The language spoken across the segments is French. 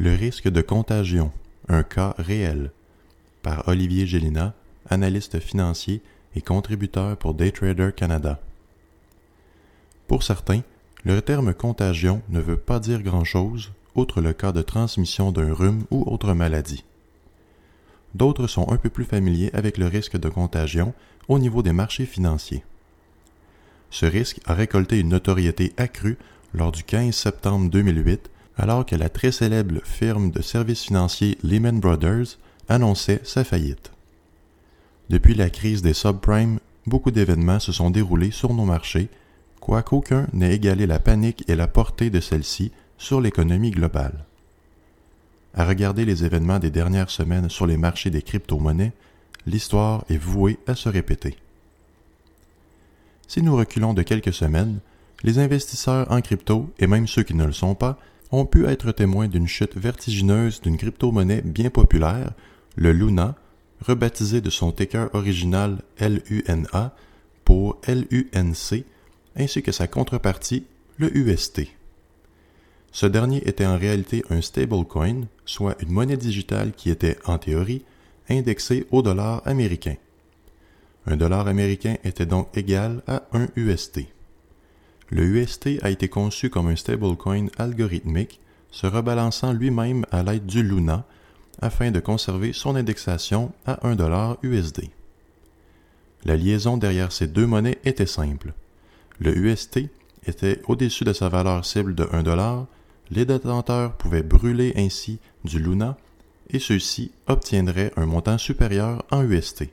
Le risque de contagion, un cas réel, par Olivier Gélina, analyste financier et contributeur pour Daytrader Canada. Pour certains, le terme contagion ne veut pas dire grand-chose, outre le cas de transmission d'un rhume ou autre maladie. D'autres sont un peu plus familiers avec le risque de contagion au niveau des marchés financiers. Ce risque a récolté une notoriété accrue lors du 15 septembre 2008, alors que la très célèbre firme de services financiers Lehman Brothers annonçait sa faillite. Depuis la crise des subprimes, beaucoup d'événements se sont déroulés sur nos marchés, quoiqu'aucun n'ait égalé la panique et la portée de celle-ci sur l'économie globale. À regarder les événements des dernières semaines sur les marchés des crypto-monnaies, l'histoire est vouée à se répéter. Si nous reculons de quelques semaines, les investisseurs en crypto, et même ceux qui ne le sont pas, ont pu être témoins d'une chute vertigineuse d'une crypto-monnaie bien populaire, le Luna, rebaptisé de son ticker original LUNA pour LUNC, ainsi que sa contrepartie, le UST. Ce dernier était en réalité un stablecoin, soit une monnaie digitale qui était, en théorie, indexée au dollar américain. Un dollar américain était donc égal à un UST. Le UST a été conçu comme un stablecoin algorithmique, se rebalançant lui-même à l'aide du Luna afin de conserver son indexation à 1 dollar USD. La liaison derrière ces deux monnaies était simple. Le UST était au-dessus de sa valeur cible de 1 dollar, les détenteurs pouvaient brûler ainsi du Luna et ceux-ci obtiendraient un montant supérieur en UST.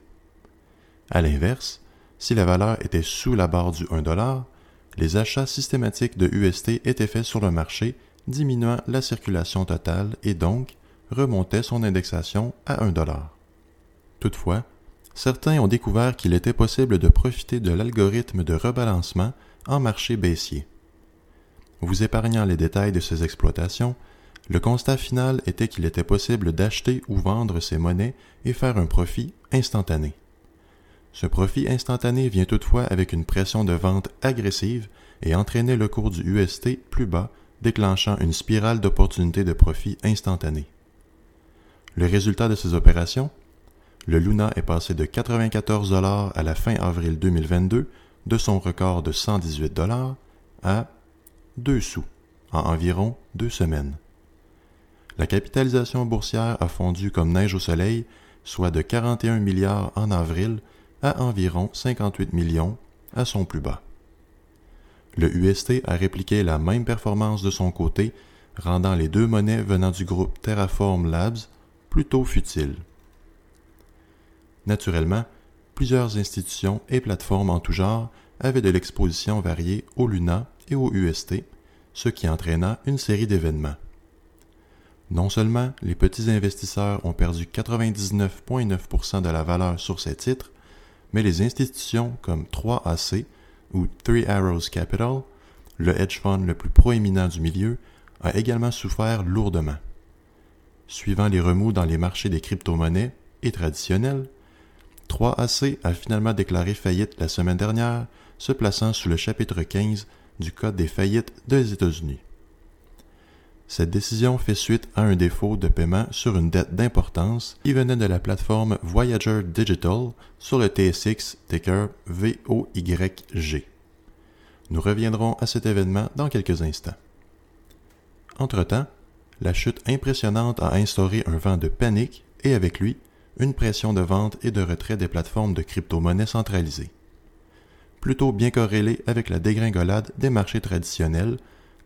À l'inverse, si la valeur était sous la barre du 1 dollar, les achats systématiques de UST étaient faits sur le marché, diminuant la circulation totale et donc remontaient son indexation à 1 dollar. Toutefois, certains ont découvert qu'il était possible de profiter de l'algorithme de rebalancement en marché baissier. Vous épargnant les détails de ces exploitations, le constat final était qu'il était possible d'acheter ou vendre ces monnaies et faire un profit instantané. Ce profit instantané vient toutefois avec une pression de vente agressive et entraîner le cours du UST plus bas, déclenchant une spirale d'opportunités de profit instantané. Le résultat de ces opérations? Le Luna est passé de 94 dollars à la fin avril 2022 de son record de 118 dollars à 2 sous en environ deux semaines. La capitalisation boursière a fondu comme neige au soleil, soit de 41 milliards en avril à environ 58 millions à son plus bas. Le UST a répliqué la même performance de son côté, rendant les deux monnaies venant du groupe Terraform Labs plutôt futiles. Naturellement, plusieurs institutions et plateformes en tout genre avaient de l'exposition variée au Luna et au UST, ce qui entraîna une série d'événements. Non seulement les petits investisseurs ont perdu 99,9% de la valeur sur ces titres, mais les institutions comme 3AC ou Three Arrows Capital, le hedge fund le plus proéminent du milieu, a également souffert lourdement. Suivant les remous dans les marchés des crypto-monnaies et traditionnels, 3AC a finalement déclaré faillite la semaine dernière, se plaçant sous le chapitre 15 du Code des faillites des États-Unis. Cette décision fait suite à un défaut de paiement sur une dette d'importance qui venait de la plateforme Voyager Digital sur le TSX ticker VOYG. Nous reviendrons à cet événement dans quelques instants. Entre-temps, la chute impressionnante a instauré un vent de panique et avec lui une pression de vente et de retrait des plateformes de crypto-monnaies centralisées. Plutôt bien corrélée avec la dégringolade des marchés traditionnels,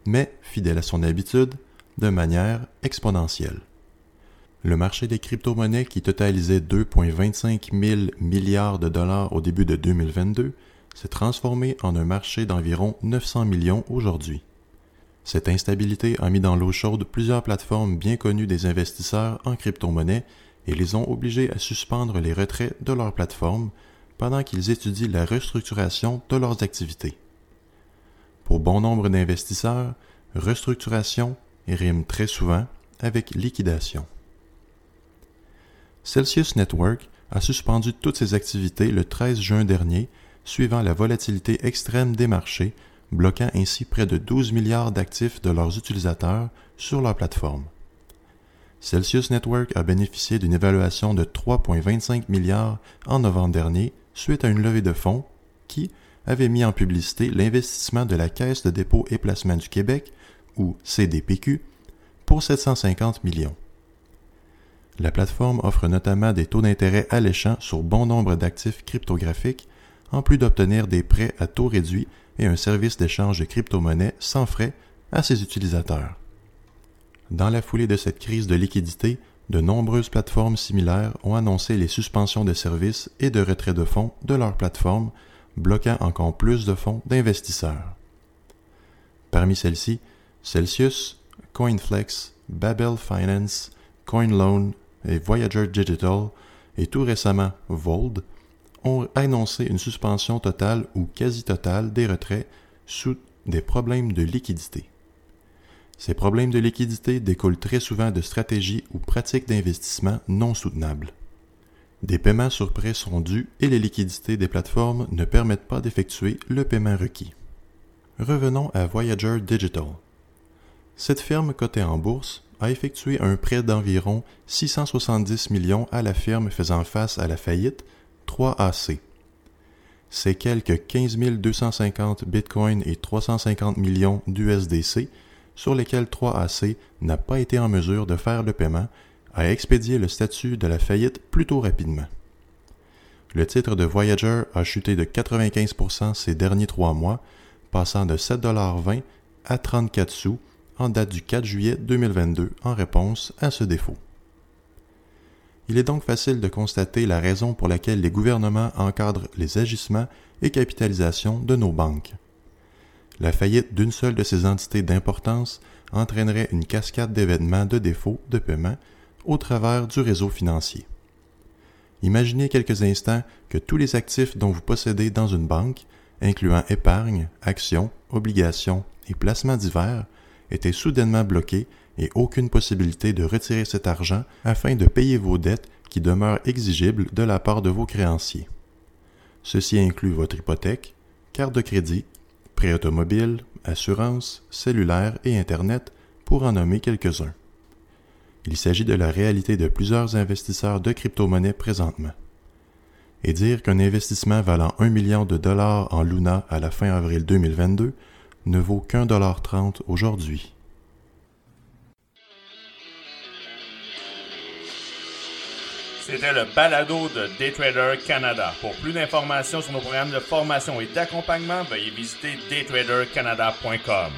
mais fidèle à son habitude, de manière exponentielle. Le marché des crypto-monnaies qui totalisait 2,25 000 milliards de dollars au début de 2022 s'est transformé en un marché d'environ 900 millions aujourd'hui. Cette instabilité a mis dans l'eau chaude plusieurs plateformes bien connues des investisseurs en crypto-monnaie et les ont obligés à suspendre les retraits de leurs plateformes pendant qu'ils étudient la restructuration de leurs activités. Pour bon nombre d'investisseurs, restructuration rime très souvent avec liquidation. Celsius Network a suspendu toutes ses activités le 13 juin dernier, suivant la volatilité extrême des marchés bloquant ainsi près de 12 milliards d'actifs de leurs utilisateurs sur leur plateforme. Celsius Network a bénéficié d'une évaluation de 3,25 milliards en novembre dernier suite à une levée de fonds qui avait mis en publicité l'investissement de la Caisse de dépôt et placement du Québec, ou CDPQ, pour 750 millions. La plateforme offre notamment des taux d'intérêt alléchants sur bon nombre d'actifs cryptographiques, en plus d'obtenir des prêts à taux réduits et un service d'échange de crypto-monnaies sans frais à ses utilisateurs. Dans la foulée de cette crise de liquidité, de nombreuses plateformes similaires ont annoncé les suspensions de services et de retrait de fonds de leurs plateformes, bloquant encore plus de fonds d'investisseurs. Parmi celles-ci, Celsius, CoinFlex, Babel Finance, CoinLoan et Voyager Digital, et tout récemment Vold, ont annoncé une suspension totale ou quasi totale des retraits sous des problèmes de liquidité. Ces problèmes de liquidité découlent très souvent de stratégies ou pratiques d'investissement non soutenables. Des paiements sur prêt sont dus et les liquidités des plateformes ne permettent pas d'effectuer le paiement requis. Revenons à Voyager Digital. Cette firme cotée en bourse a effectué un prêt d'environ 670 millions à la firme faisant face à la faillite 3AC. Ces quelques 15 250 bitcoins et 350 millions d'USDC sur lesquels 3AC n'a pas été en mesure de faire le paiement a expédié le statut de la faillite plutôt rapidement. Le titre de Voyager a chuté de 95% ces derniers trois mois, passant de 7,20$ à 34 sous en date du 4 juillet 2022 en réponse à ce défaut. Il est donc facile de constater la raison pour laquelle les gouvernements encadrent les agissements et capitalisations de nos banques. La faillite d'une seule de ces entités d'importance entraînerait une cascade d'événements de défaut de paiement au travers du réseau financier. Imaginez quelques instants que tous les actifs dont vous possédez dans une banque, incluant épargne, actions, obligations et placements divers, étaient soudainement bloqués et aucune possibilité de retirer cet argent afin de payer vos dettes qui demeurent exigibles de la part de vos créanciers. Ceci inclut votre hypothèque, carte de crédit, prêt automobile, assurance, cellulaire et Internet, pour en nommer quelques-uns. Il s'agit de la réalité de plusieurs investisseurs de crypto-monnaies présentement. Et dire qu'un investissement valant 1 million de dollars en Luna à la fin avril 2022 ne vaut qu'un dollar trente aujourd'hui. C'était le balado de Daytrader Canada. Pour plus d'informations sur nos programmes de formation et d'accompagnement, veuillez visiter daytradercanada.com.